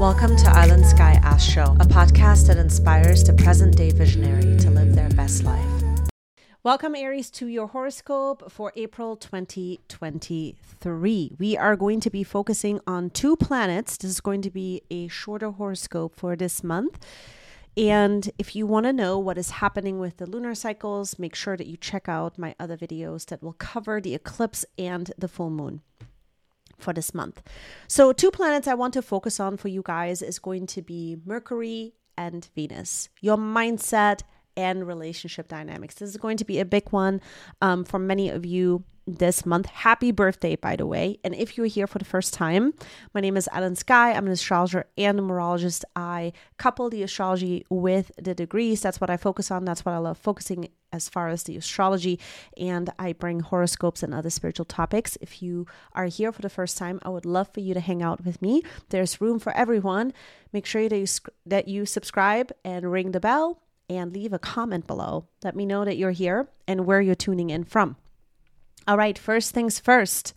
Welcome to Aylin Sky Astro, a podcast that inspires the present day visionary to live their best life. Welcome, Aries, to your horoscope for April 2023. We are going to be focusing on two planets. This is going to be a shorter horoscope for this month. And if you want to know what is happening with the lunar cycles, make sure that you check out my other videos that will cover the eclipse and the full moon for this month. So, two planets I want to focus on for you guys is going to be Mercury and Venus. Your mindset and relationship dynamics. This is going to be a big one um, for many of you this month. Happy birthday, by the way. And if you're here for the first time, my name is Aylin Sky. I'm an astrologer and numerologist. I couple the astrology with the degrees. That's what I focus on. That's what I love focusing as far as the astrology. And I bring horoscopes and other spiritual topics. If you are here for the first time, I would love for you to hang out with me. There's room for everyone. Make sure that you, that you subscribe and ring the bell and leave a comment below. Let me know that you're here and where you're tuning in from. All right, first things first.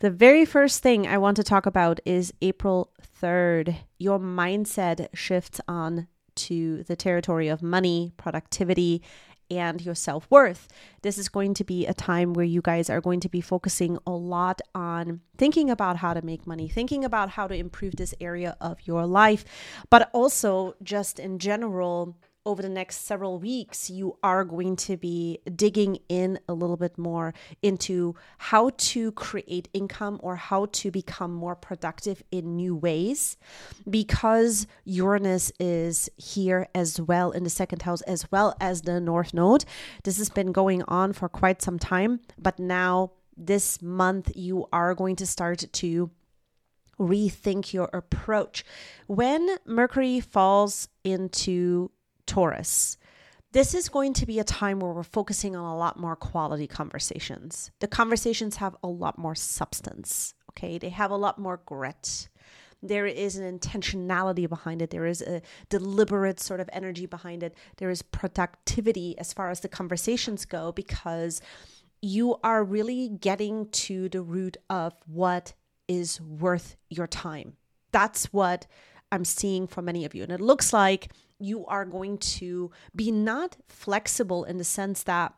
The very first thing I want to talk about is April 3rd. Your mindset shifts on to the territory of money, productivity, and your self worth. This is going to be a time where you guys are going to be focusing a lot on thinking about how to make money, thinking about how to improve this area of your life, but also just in general over the next several weeks, you are going to be digging in a little bit more into how to create income or how to become more productive in new ways because Uranus is here as well in the second house, as well as the North Node. This has been going on for quite some time, but now this month you are going to start to rethink your approach. When Mercury falls into Taurus. This is going to be a time where we're focusing on a lot more quality conversations. The conversations have a lot more substance, okay? They have a lot more grit. There is an intentionality behind it. There is a deliberate sort of energy behind it. There is productivity as far as the conversations go because you are really getting to the root of what is worth your time. That's what I'm seeing from many of you. And it looks like you are going to be not flexible in the sense that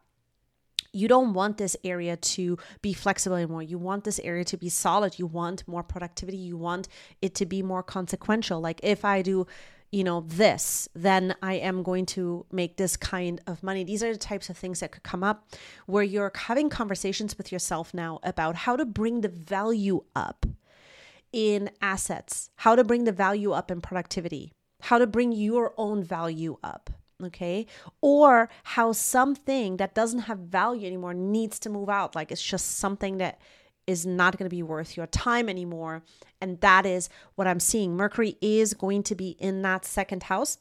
you don't want this area to be flexible anymore. You want this area to be solid. You want more productivity. You want it to be more consequential. Like if I do, you know, this, then I am going to make this kind of money. These are the types of things that could come up where you're having conversations with yourself now about how to bring the value up in assets, how to bring the value up in productivity, how to bring your own value up okay? Or how something that doesn't have value anymore needs to move out like it's just something that is not going to be worth your time anymore. And that is what i'm seeing. Mercury is going to be in that second house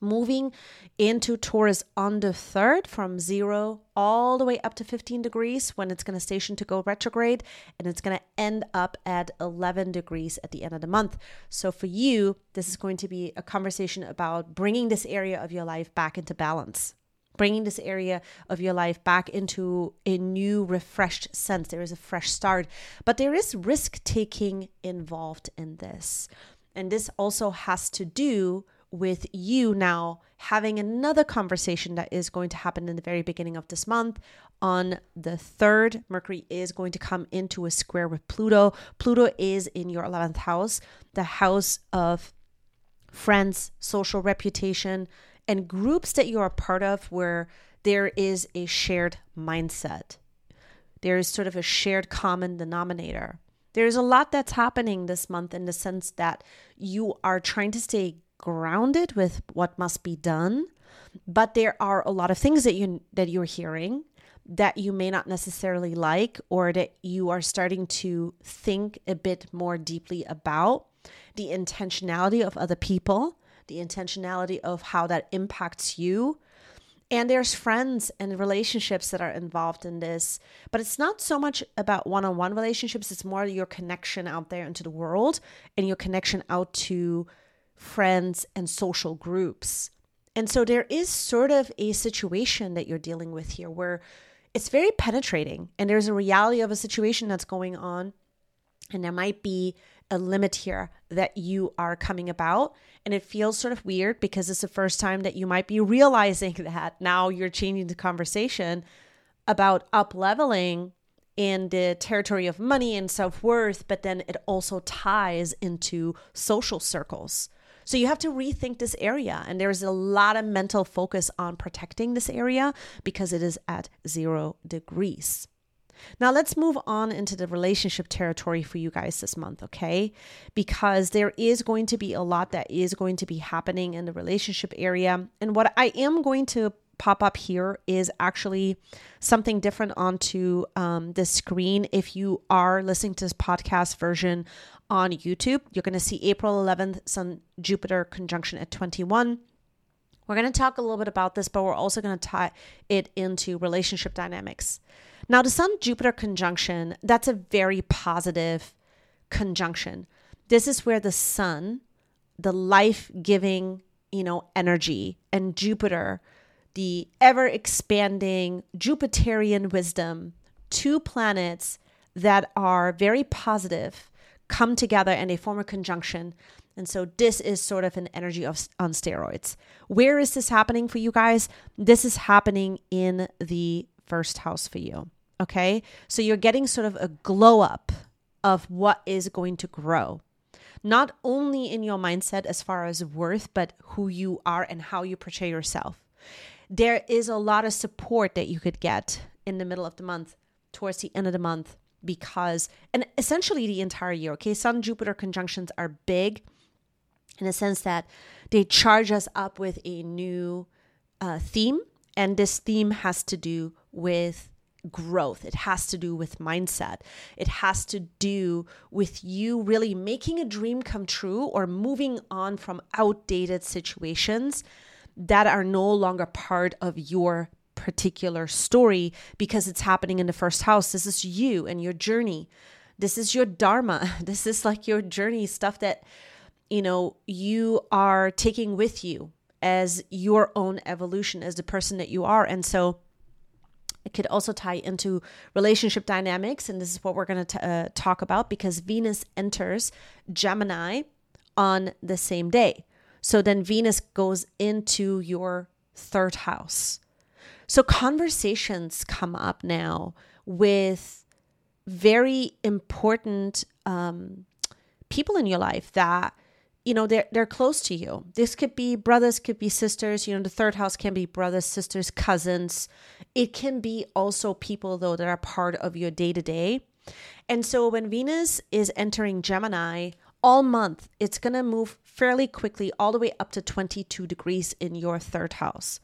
moving into Taurus on the 3rd from 0 all the way up to 15 degrees when it's going to station to go retrograde and it's going to end up at 11 degrees at the end of the month. So for you, this is going to be a conversation about bringing this area of your life back into balance. Bringing this area of your life back into a new, refreshed sense. There is a fresh start, but there is risk taking involved in this. And this also has to do with you now having another conversation that is going to happen in the very beginning of this month. On the 3rd, Mercury is going to come into a square with Pluto. Pluto is in your 11th house, the house of friends, social reputation, and groups that you're part of where there is a shared mindset. There is sort of a shared common denominator. There's a lot that's happening this month in the sense that you are trying to stay grounded with what must be done but there are a lot of things that you that you're hearing that you may not necessarily like or that you are starting to think a bit more deeply about the intentionality of other people the intentionality of how that impacts you. And there's friends and relationships that are involved in this but it's not so much about one-on-one relationships. It's more your connection out there into the world and your connection out to friends, and social groups. And so there is sort of a situation that you're dealing with here where it's very penetrating and there's a reality of a situation that's going on. And there might be a limit here that you are coming about. And it feels sort of weird because it's the first time that you might be realizing that now you're changing the conversation about up leveling in the territory of money and self worth, but then it also ties into social circles. So you have to rethink this area. And there's a lot of mental focus on protecting this area because it is at zero degrees. Now, let's move on into the relationship territory for you guys this month, okay? Because there is going to be a lot that is going to be happening in the relationship area. And what I am going to pop up here is actually something different onto um, the screen. If you are listening to this podcast version on YouTube, you're going to see April 11th, Sun Jupiter conjunction at 21. We're going to talk a little bit about this, but we're also going to tie it into relationship dynamics. Now, the Sun Jupiter conjunction, that's a very positive conjunction. This is where the Sun, the life giving, you know, energy, and Jupiter, the ever expanding Jupiterian wisdom, two planets that are very positive come together and they form a conjunction. And so this is sort of an energy of on steroids. Where is this happening for you guys? This is happening in the first house for you. Okay? So you're getting sort of a glow up of what is going to grow. Not only in your mindset as far as worth, but who you are and how you portray yourself there is a lot of support that you could get in the middle of the month, towards the end of the month, because, and essentially the entire year, okay? Sun Jupiter conjunctions are big in the sense that they charge us up with a new uh, theme. And this theme has to do with growth. It has to do with mindset. It has to do with you really making a dream come true or moving on from outdated situations that are no longer part of your particular story because it's happening in the first house. This is you and your journey. This is your dharma. This is like your journey stuff that you know you are taking with you as your own evolution as the person that you are. And so it could also tie into relationship dynamics and this is what we're going to uh, talk about because Venus enters Gemini on the same day. So then Venus goes into your third house. So conversations come up now with very important um, people in your life that you know they're they're close to you. This could be brothers, could be sisters. You know, the third house can be brothers, sisters, cousins. It can be also people though that are part of your day to day. And so when Venus is entering Gemini, all month, it's going to move fairly quickly all the way up to 22 degrees in your third house.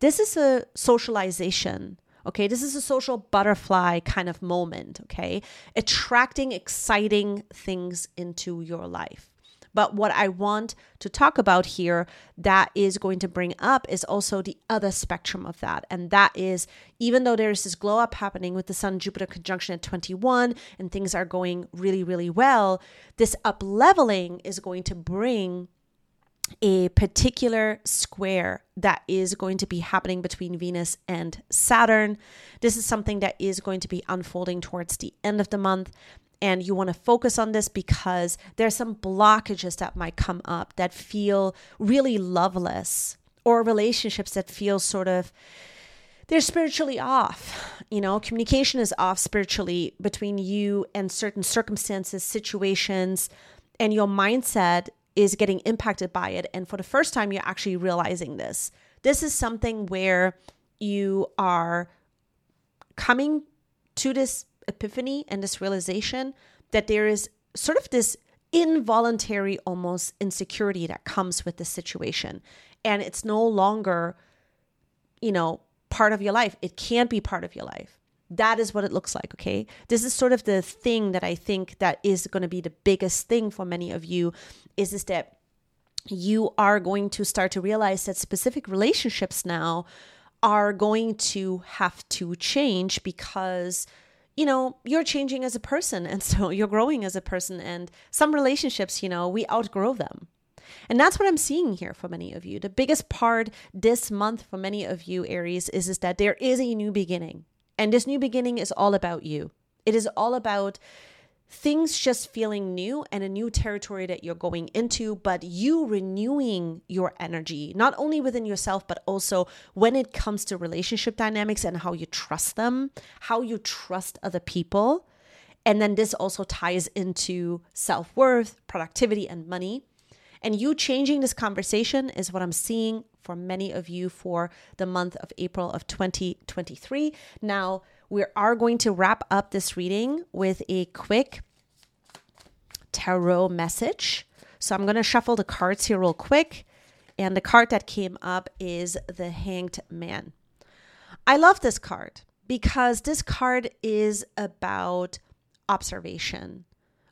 This is a socialization. Okay, this is a social butterfly kind of moment. Okay, attracting exciting things into your life. But what I want to talk about here that is going to bring up is also the other spectrum of that. And that is even though there's this glow up happening with the Sun Jupiter conjunction at 21 and things are going really, really well, this up leveling is going to bring a particular square that is going to be happening between Venus and Saturn. This is something that is going to be unfolding towards the end of the month and you want to focus on this because there's some blockages that might come up that feel really loveless or relationships that feel sort of they're spiritually off. You know, communication is off spiritually between you and certain circumstances, situations, and your mindset is getting impacted by it. And for the first time, you're actually realizing this. This is something where you are coming to this epiphany and this realization that there is sort of this involuntary almost insecurity that comes with the situation. And it's no longer you know part of your life. It can't be part of your life. That is what it looks like okay? This is sort of the thing that i think that is going to be the biggest thing for many of you is is that you are going to start to realize that specific relationships now are going to have to change because you know, you're changing as a person. And so you're growing as a person. And some relationships, you know, we outgrow them. And that's what I'm seeing here for many of you. The biggest part this month for many of you, Aries, is, is that there is a new beginning. And this new beginning is all about you. It is all about things just feeling new and a new territory that you're going into, but you renewing your energy, not only within yourself, but also when it comes to relationship dynamics and how you trust them, how you trust other people. And then this also ties into self worth, productivity, and money. And you changing this conversation is what I'm seeing for many of you for the month of April of 2023. Now, we are going to wrap up this reading with a quick tarot message. So I'm going to shuffle the cards here real quick. And the card that came up is the Hanged Man. I love this card because this card is about observation.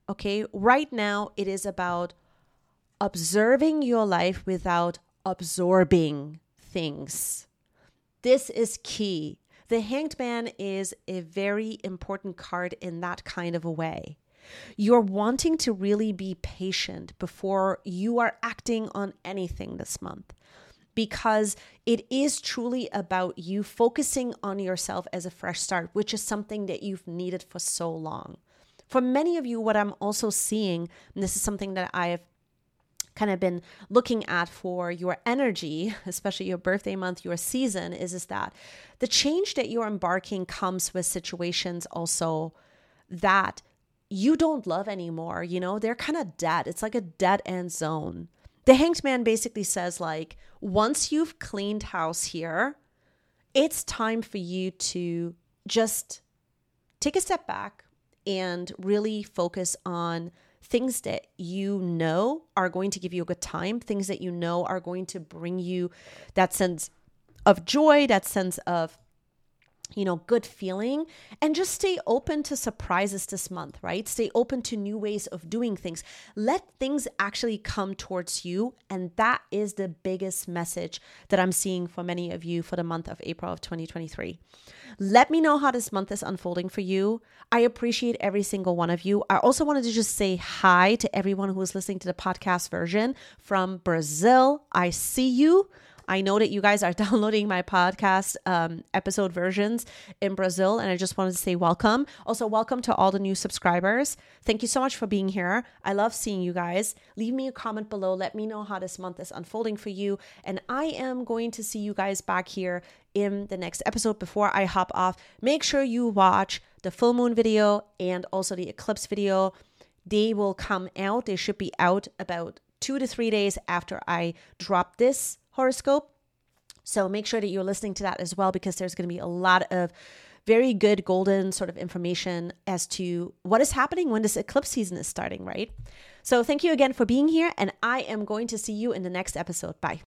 Okay, right now it is about observing your life without absorbing things. This is key. The Hanged Man is a very important card in that kind of a way. You're wanting to really be patient before you are acting on anything this month because it is truly about you focusing on yourself as a fresh start, which is something that you've needed for so long. For many of you, what I'm also seeing, and this is something that I've kind of been looking at for your energy, especially your birthday month, your season, is, is that the change that you're embarking comes with situations also that you don't love anymore. You know, they're kind of dead. It's like a dead end zone. The hanged man basically says, like, once you've cleaned house here, it's time for you to just take a step back and really focus on things that you know are going to give you a good time, things that you know are going to bring you that sense of joy, that sense of you know, good feeling and just stay open to surprises this month, right? Stay open to new ways of doing things. Let things actually come towards you. And that is the biggest message that I'm seeing for many of you for the month of April of 2023. Let me know how this month is unfolding for you. I appreciate every single one of you. I also wanted to just say hi to everyone who is listening to the podcast version from Brazil. I see you. I know that you guys are downloading my podcast um, episode versions in Brazil, and I just wanted to say welcome. Also, welcome to all the new subscribers. Thank you so much for being here. I love seeing you guys. Leave me a comment below. Let me know how this month is unfolding for you. And I am going to see you guys back here in the next episode. Before I hop off, make sure you watch the full moon video and also the eclipse video. They will come out, they should be out about two to three days after I drop this horoscope. So make sure that you're listening to that as well because there's going to be a lot of very good golden sort of information as to what is happening when this eclipse season is starting, right? So thank you again for being here, and I am going to see you in the next episode. Bye.